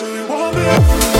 till you want me.